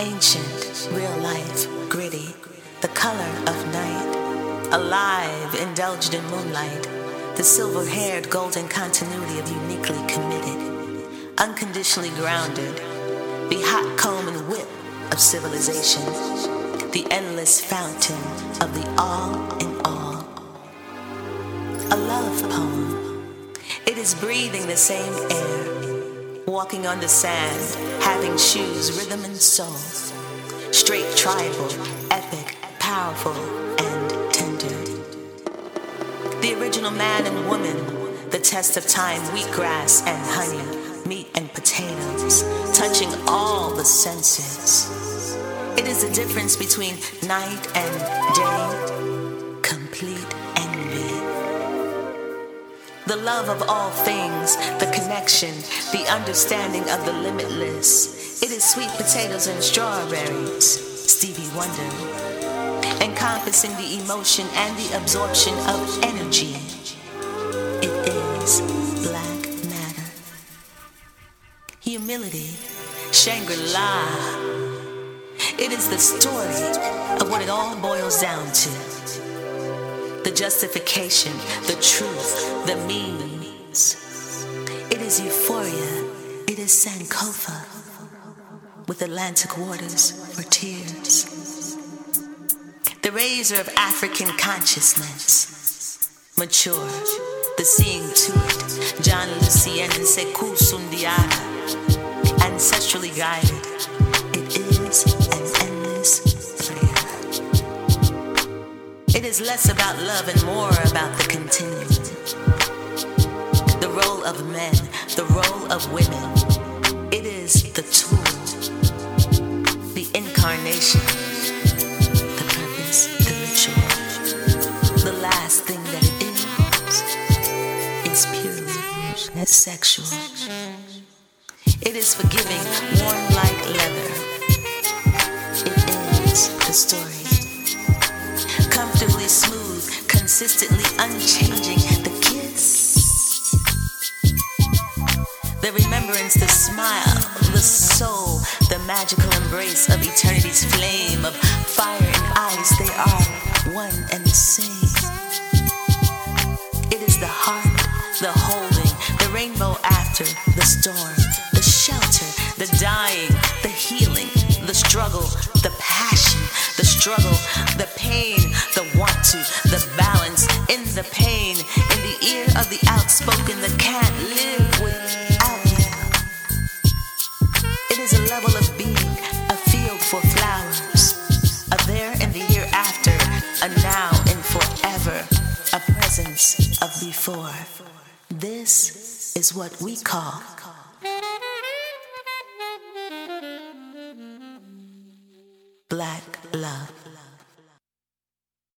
Ancient, real life, gritty, the color of night. Alive, indulged in moonlight, the silver haired golden continuity of uniquely committed. Unconditionally grounded, the hot comb and whip of civilization. The endless fountain of the all in all. A love poem. It is breathing the same air, walking on the sand, having shoes, rhythm, and soul. Straight tribal, epic, powerful, and tender. The original man and woman, the test of time, wheatgrass and honey, meat and potatoes, touching all the senses. It is the difference between night and day, complete. The love of all things, the connection, the understanding of the limitless. It is sweet potatoes and strawberries, Stevie Wonder, encompassing the emotion and the absorption of energy. It is black matter. Humility, Shangri La. It is the story of what it all boils down to. Justification, the truth, the means. It is euphoria. It is Sankofa with Atlantic waters for tears. The razor of African consciousness. Mature, the seeing to it. Jon Lucien and Sekou Sundiata, Ancestrally guided. It is an It is less about love and more about the continuum. The role of men, the role of women. It is the tool, the incarnation, the purpose, the ritual. The last thing that it is is purely sexual. It is forgiving, worn like leather. It is the story. Consistently unchanging. The kiss, the remembrance, the smile, the soul, the magical embrace of eternity's flame of fire and ice. They are one and the same. It is the heart, the holding, the rainbow after the storm, the shelter, the dying, the healing, the struggle, the passion, the struggle, the pain, the want to, the the pain, in the ear of the outspoken that can't live without you. It is a level of being, a field for flowers, a there and the hereafter, a now and forever, a presence of before. This is what we call black love.